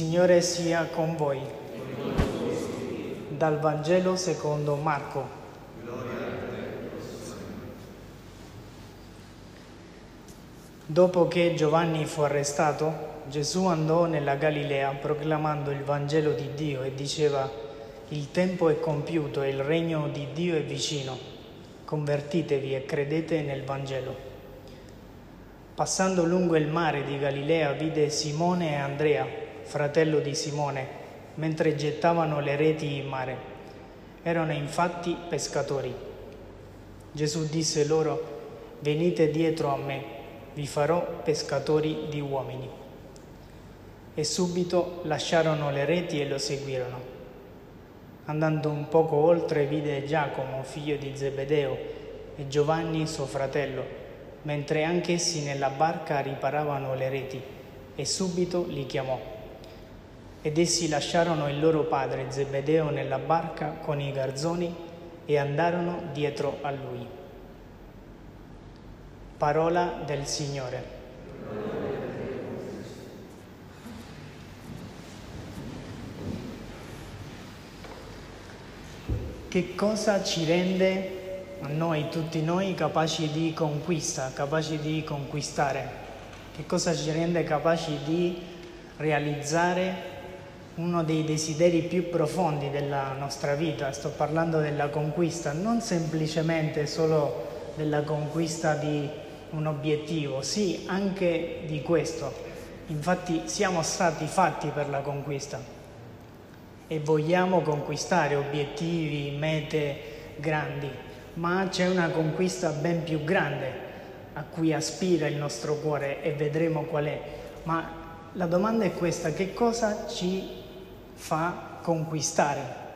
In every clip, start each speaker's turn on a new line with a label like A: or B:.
A: Signore sia con voi. Dal Vangelo secondo Marco. Dopo che Giovanni fu arrestato, Gesù andò nella Galilea proclamando il Vangelo di Dio e diceva, il tempo è compiuto e il regno di Dio è vicino, convertitevi e credete nel Vangelo. Passando lungo il mare di Galilea vide Simone e Andrea, fratello di Simone, mentre gettavano le reti in mare. Erano infatti pescatori. Gesù disse loro, venite dietro a me vi farò pescatori di uomini. E subito lasciarono le reti e lo seguirono. Andando un poco oltre vide Giacomo, figlio di Zebedeo, e Giovanni, suo fratello, mentre anch'essi nella barca riparavano le reti, e subito li chiamò. Ed essi lasciarono il loro padre Zebedeo nella barca con i garzoni e andarono dietro a lui. Parola del Signore. Che cosa ci rende a noi, tutti noi, capaci di conquista, capaci di conquistare? Che cosa ci rende capaci di realizzare uno dei desideri più profondi della nostra vita? Sto parlando della conquista, non semplicemente solo della conquista di un obiettivo, sì, anche di questo. Infatti siamo stati fatti per la conquista e vogliamo conquistare obiettivi, mete grandi, ma c'è una conquista ben più grande a cui aspira il nostro cuore e vedremo qual è. Ma la domanda è questa, che cosa ci fa conquistare?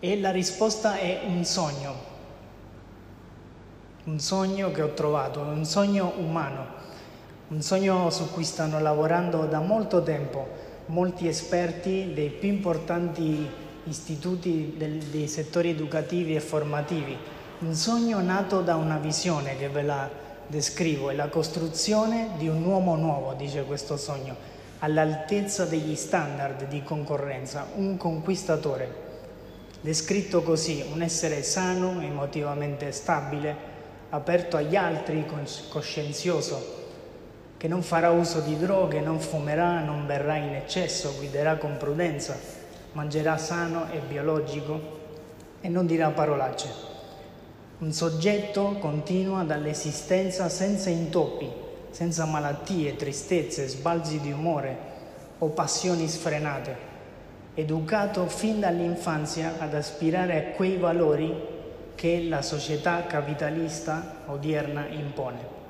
A: E la risposta è un sogno, un sogno che ho trovato, un sogno umano, un sogno su cui stanno lavorando da molto tempo molti esperti dei più importanti istituti del, dei settori educativi e formativi, un sogno nato da una visione che ve la descrivo, è la costruzione di un uomo nuovo, dice questo sogno, all'altezza degli standard di concorrenza, un conquistatore. Descritto così, un essere sano, emotivamente stabile, aperto agli altri, coscienzioso, che non farà uso di droghe, non fumerà, non berrà in eccesso, guiderà con prudenza, mangerà sano e biologico e non dirà parolacce. Un soggetto continua dall'esistenza senza intoppi, senza malattie, tristezze, sbalzi di umore o passioni sfrenate, educato fin dall'infanzia ad aspirare a quei valori che la società capitalista odierna impone.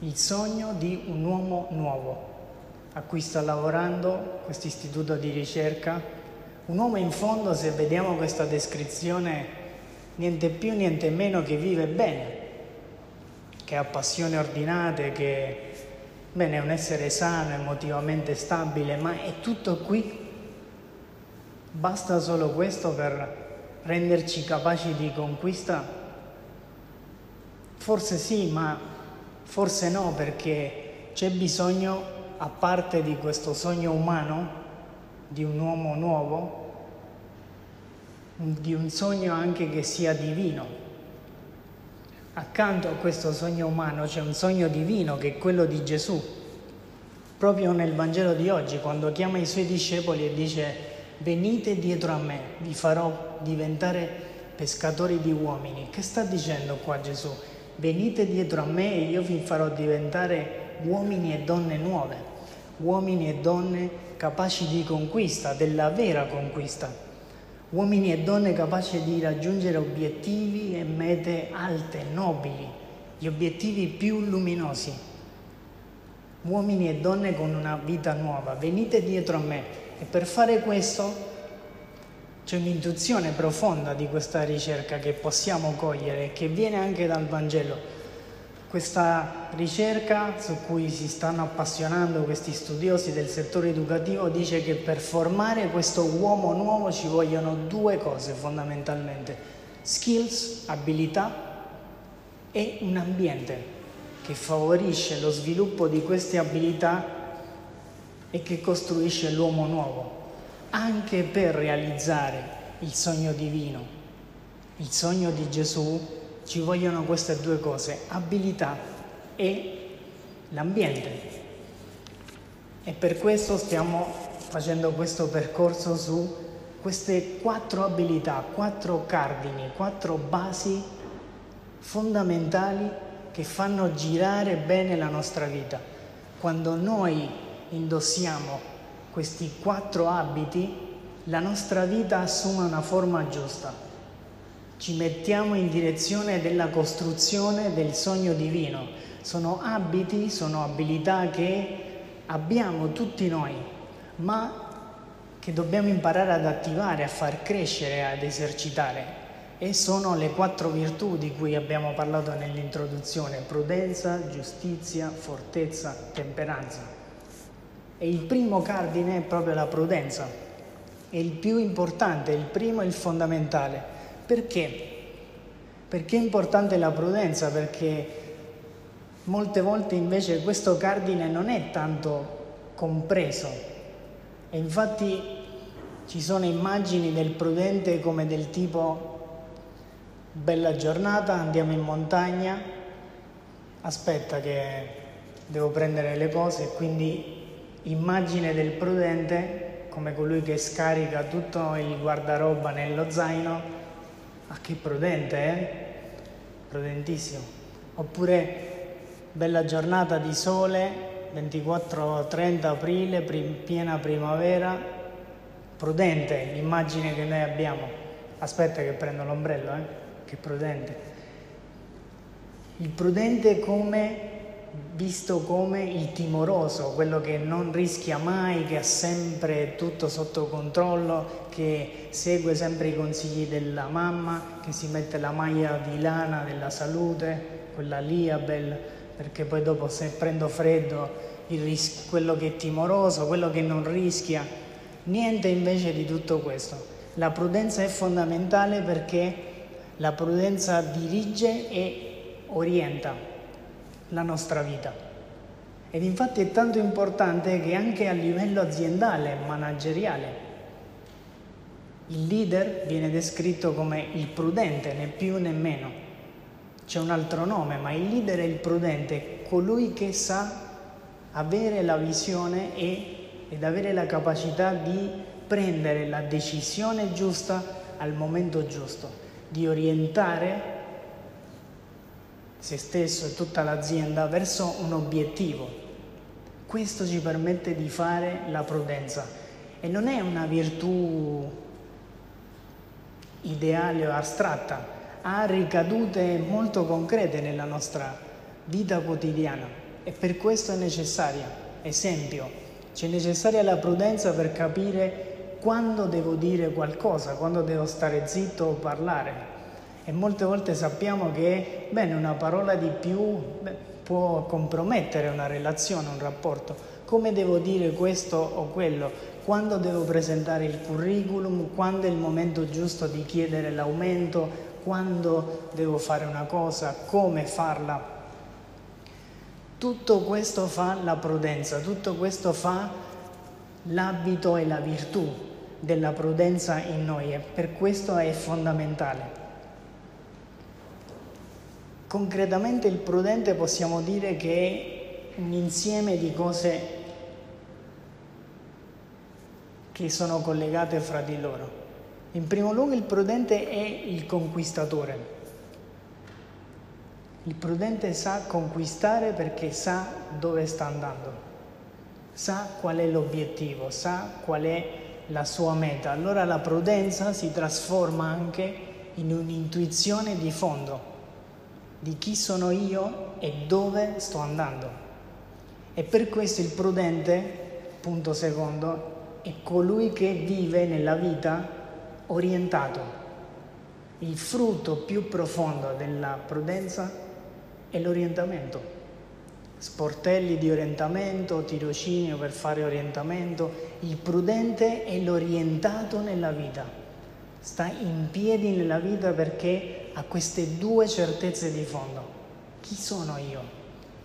A: Il sogno di un uomo nuovo. A cui sta lavorando questo istituto di ricerca, un uomo in fondo, se vediamo questa descrizione, niente più, niente meno che vive bene, che ha passioni ordinate, che bene, è un essere sano, emotivamente stabile, ma è tutto qui Basta solo questo per renderci capaci di conquista? Forse sì, ma forse no, perché c'è bisogno, a parte di questo sogno umano, di un uomo nuovo, di un sogno anche che sia divino. Accanto a questo sogno umano c'è un sogno divino che è quello di Gesù. Proprio nel Vangelo di oggi, quando chiama i suoi discepoli e dice venite dietro a me, vi farò diventare pescatori di uomini. Che sta dicendo qua Gesù? Venite dietro a me e io vi farò diventare uomini e donne nuove, uomini e donne capaci di conquista, della vera conquista, uomini e donne capaci di raggiungere obiettivi e mete alte, nobili, gli obiettivi più luminosi. Uomini e donne con una vita nuova, venite dietro a me e per fare questo c'è un'intuizione profonda di questa ricerca che possiamo cogliere che viene anche dal Vangelo. Questa ricerca su cui si stanno appassionando questi studiosi del settore educativo dice che per formare questo uomo nuovo ci vogliono due cose fondamentalmente, skills, abilità e un ambiente che favorisce lo sviluppo di queste abilità e che costruisce l'uomo nuovo, anche per realizzare il sogno divino, il sogno di Gesù, ci vogliono queste due cose, abilità e l'ambiente. E per questo stiamo facendo questo percorso su queste quattro abilità, quattro cardini, quattro basi fondamentali che fanno girare bene la nostra vita. Quando noi indossiamo questi quattro abiti, la nostra vita assume una forma giusta. Ci mettiamo in direzione della costruzione del sogno divino. Sono abiti, sono abilità che abbiamo tutti noi, ma che dobbiamo imparare ad attivare, a far crescere, ad esercitare e sono le quattro virtù di cui abbiamo parlato nell'introduzione, prudenza, giustizia, fortezza, temperanza. E il primo cardine è proprio la prudenza, è il più importante, il primo e il fondamentale. Perché? Perché è importante la prudenza? Perché molte volte invece questo cardine non è tanto compreso e infatti ci sono immagini del prudente come del tipo bella giornata, andiamo in montagna, aspetta che devo prendere le cose, quindi immagine del prudente come colui che scarica tutto il guardaroba nello zaino, ah che prudente, eh? Prudentissimo. Oppure bella giornata di sole, 24-30 aprile, piena primavera, prudente l'immagine che noi abbiamo. Aspetta che prendo l'ombrello, eh? che prudente. Il prudente come visto come il timoroso, quello che non rischia mai, che ha sempre tutto sotto controllo, che segue sempre i consigli della mamma, che si mette la maglia di lana della salute, quella Liabel, perché poi dopo se prendo freddo, ris- quello che è timoroso, quello che non rischia, niente invece di tutto questo. La prudenza è fondamentale perché la prudenza dirige e orienta la nostra vita. Ed infatti è tanto importante che anche a livello aziendale, manageriale, il leader viene descritto come il prudente, né più né meno. C'è un altro nome, ma il leader è il prudente, colui che sa avere la visione e, ed avere la capacità di prendere la decisione giusta al momento giusto di orientare se stesso e tutta l'azienda verso un obiettivo. Questo ci permette di fare la prudenza e non è una virtù ideale o astratta, ha ricadute molto concrete nella nostra vita quotidiana e per questo è necessaria. Esempio, c'è necessaria la prudenza per capire quando devo dire qualcosa, quando devo stare zitto o parlare. E molte volte sappiamo che bene, una parola di più beh, può compromettere una relazione, un rapporto. Come devo dire questo o quello? Quando devo presentare il curriculum? Quando è il momento giusto di chiedere l'aumento? Quando devo fare una cosa? Come farla? Tutto questo fa la prudenza, tutto questo fa l'abito e la virtù della prudenza in noi e per questo è fondamentale. Concretamente il prudente possiamo dire che è un insieme di cose che sono collegate fra di loro. In primo luogo il prudente è il conquistatore. Il prudente sa conquistare perché sa dove sta andando, sa qual è l'obiettivo, sa qual è la sua meta, allora la prudenza si trasforma anche in un'intuizione di fondo di chi sono io e dove sto andando. E per questo il prudente, punto secondo, è colui che vive nella vita orientato. Il frutto più profondo della prudenza è l'orientamento sportelli di orientamento, tirocinio per fare orientamento. Il prudente è l'orientato nella vita, sta in piedi nella vita perché ha queste due certezze di fondo. Chi sono io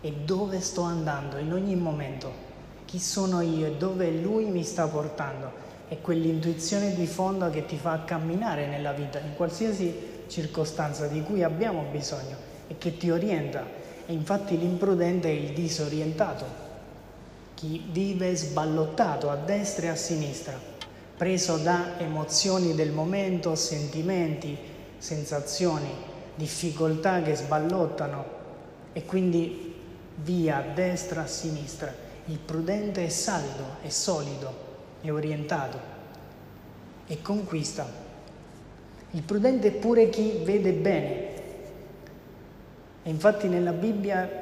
A: e dove sto andando in ogni momento? chi sono io e dove Lui mi sta portando. È quell'intuizione di fondo che ti fa camminare nella vita, in qualsiasi circostanza di cui abbiamo bisogno e che ti orienta. E infatti l'imprudente è il disorientato, chi vive sballottato a destra e a sinistra, preso da emozioni del momento, sentimenti, sensazioni, difficoltà che sballottano e quindi via destra, a sinistra. Il prudente è saldo, è solido, è orientato e conquista. Il prudente è pure chi vede bene. E infatti nella Bibbia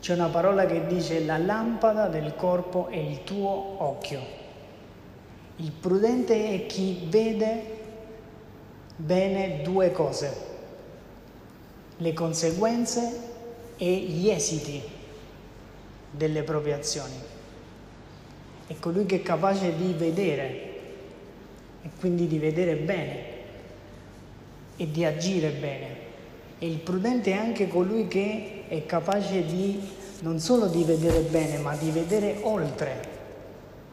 A: c'è una parola che dice la lampada del corpo è il tuo occhio. Il prudente è chi vede bene due cose, le conseguenze e gli esiti delle proprie azioni. È colui che è capace di vedere e quindi di vedere bene e di agire bene. E il prudente è anche colui che è capace di non solo di vedere bene, ma di vedere oltre.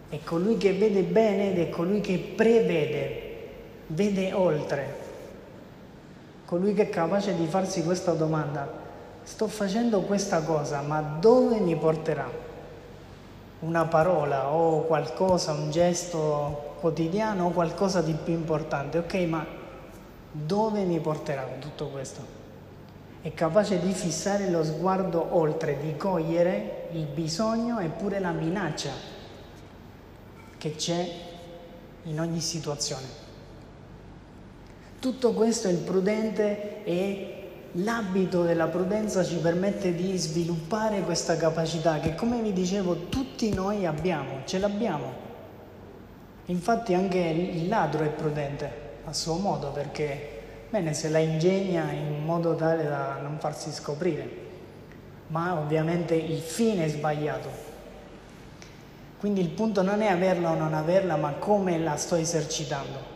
A: È colui che vede bene ed è colui che prevede, vede oltre. Colui che è capace di farsi questa domanda, sto facendo questa cosa, ma dove mi porterà? Una parola o qualcosa, un gesto quotidiano o qualcosa di più importante, ok, ma dove mi porterà tutto questo? È capace di fissare lo sguardo oltre, di cogliere il bisogno e pure la minaccia che c'è in ogni situazione. Tutto questo il prudente e l'abito della prudenza ci permette di sviluppare questa capacità che come vi dicevo tutti noi abbiamo, ce l'abbiamo. Infatti anche il ladro è prudente a suo modo perché bene se la ingegna in modo tale da non farsi scoprire, ma ovviamente il fine è sbagliato. Quindi il punto non è averla o non averla, ma come la sto esercitando.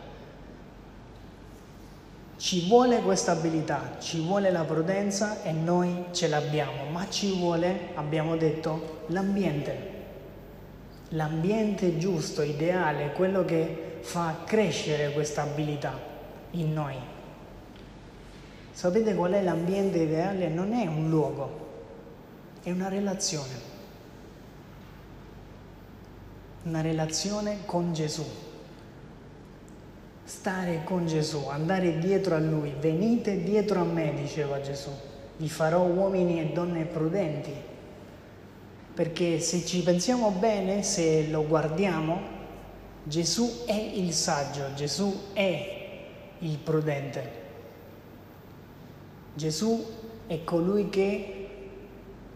A: Ci vuole questa abilità, ci vuole la prudenza e noi ce l'abbiamo, ma ci vuole, abbiamo detto, l'ambiente. L'ambiente giusto, ideale, quello che fa crescere questa abilità in noi. Sapete qual è l'ambiente ideale? Non è un luogo, è una relazione. Una relazione con Gesù stare con Gesù, andare dietro a Lui. Venite dietro a me, diceva Gesù, vi farò uomini e donne prudenti. Perché se ci pensiamo bene, se lo guardiamo, Gesù è il saggio, Gesù è il prudente. Gesù è colui che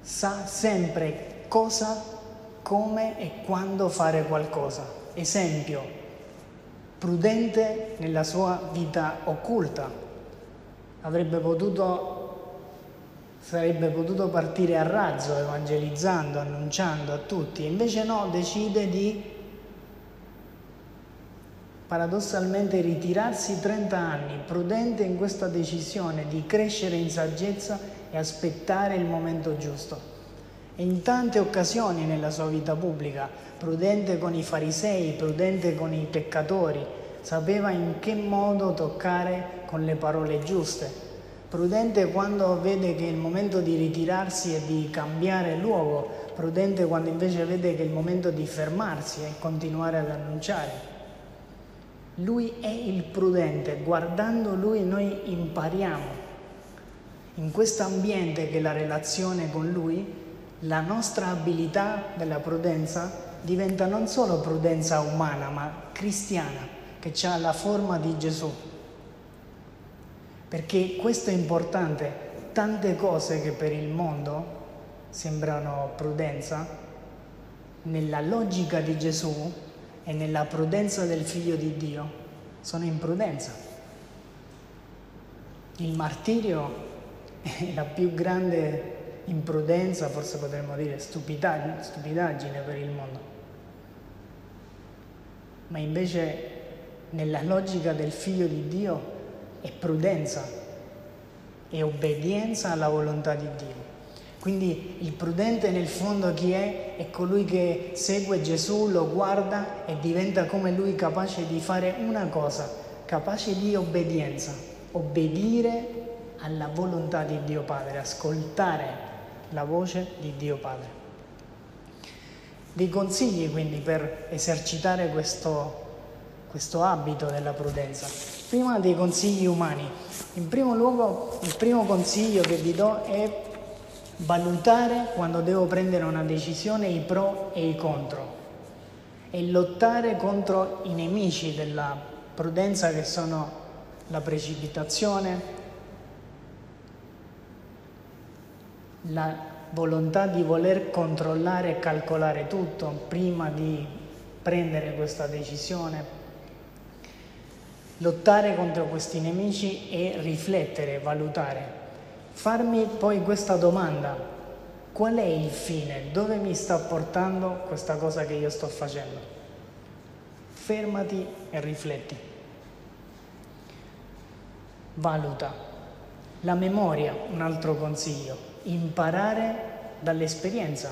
A: sa sempre cosa, come e quando fare qualcosa. Esempio, prudente nella sua vita occulta. Avrebbe potuto, sarebbe potuto partire a razzo evangelizzando, annunciando a tutti, invece no, decide di paradossalmente ritirarsi 30 anni, prudente in questa decisione di crescere in saggezza e aspettare il momento giusto. E in tante occasioni nella sua vita pubblica, prudente con i farisei, prudente con i peccatori, sapeva in che modo toccare con le parole giuste. Prudente quando vede che è il momento di ritirarsi e di cambiare luogo, prudente quando invece vede che è il momento di fermarsi e continuare ad annunciare. Lui è il prudente, guardando lui noi impariamo. In questo ambiente che la relazione con lui, la nostra abilità della prudenza diventa non solo prudenza umana, ma cristiana, che ha la forma di Gesù. Perché questo è importante, tante cose che per il mondo sembrano prudenza, nella logica di Gesù e nella prudenza del figlio di Dio sono imprudenza. Il martirio è la più grande imprudenza, forse potremmo dire stupidaggine, stupidaggine per il mondo. Ma invece nella logica del figlio di Dio è prudenza e obbedienza alla volontà di Dio. Quindi il prudente nel fondo chi è? È colui che segue Gesù, lo guarda e diventa come lui capace di fare una cosa, capace di obbedienza, obbedire alla volontà di Dio Padre, ascoltare la voce di Dio Padre. Dei consigli quindi per esercitare questo, questo abito della prudenza. Prima dei consigli umani. In primo luogo, il primo consiglio che vi do è valutare quando devo prendere una decisione i pro e i contro e lottare contro i nemici della prudenza che sono la precipitazione, la volontà di voler controllare e calcolare tutto prima di prendere questa decisione, lottare contro questi nemici e riflettere, valutare farmi poi questa domanda, qual è il fine? Dove mi sta portando questa cosa che io sto facendo? Fermati e rifletti. Valuta. La memoria, un altro consiglio, imparare dall'esperienza.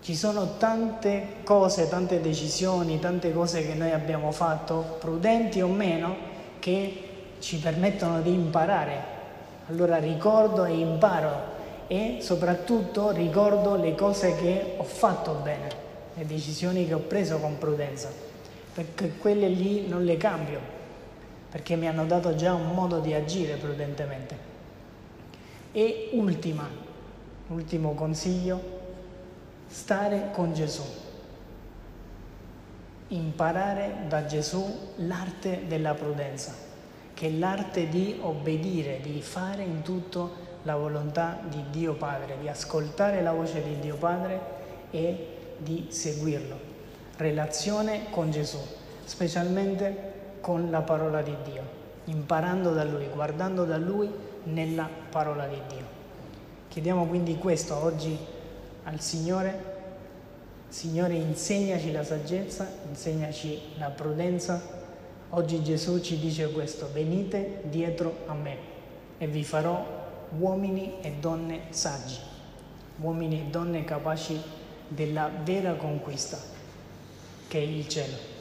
A: Ci sono tante cose, tante decisioni, tante cose che noi abbiamo fatto, prudenti o meno, che ci permettono di imparare allora ricordo e imparo e soprattutto ricordo le cose che ho fatto bene, le decisioni che ho preso con prudenza, perché quelle lì non le cambio, perché mi hanno dato già un modo di agire prudentemente. E ultima, ultimo consiglio, stare con Gesù. Imparare da Gesù l'arte della prudenza che è l'arte di obbedire, di fare in tutto la volontà di Dio Padre, di ascoltare la voce di Dio Padre e di seguirlo. Relazione con Gesù, specialmente con la parola di Dio, imparando da Lui, guardando da Lui nella parola di Dio. Chiediamo quindi questo oggi al Signore. Signore, insegnaci la saggezza, insegnaci la prudenza Oggi Gesù ci dice questo, venite dietro a me e vi farò uomini e donne saggi, uomini e donne capaci della vera conquista, che è il cielo.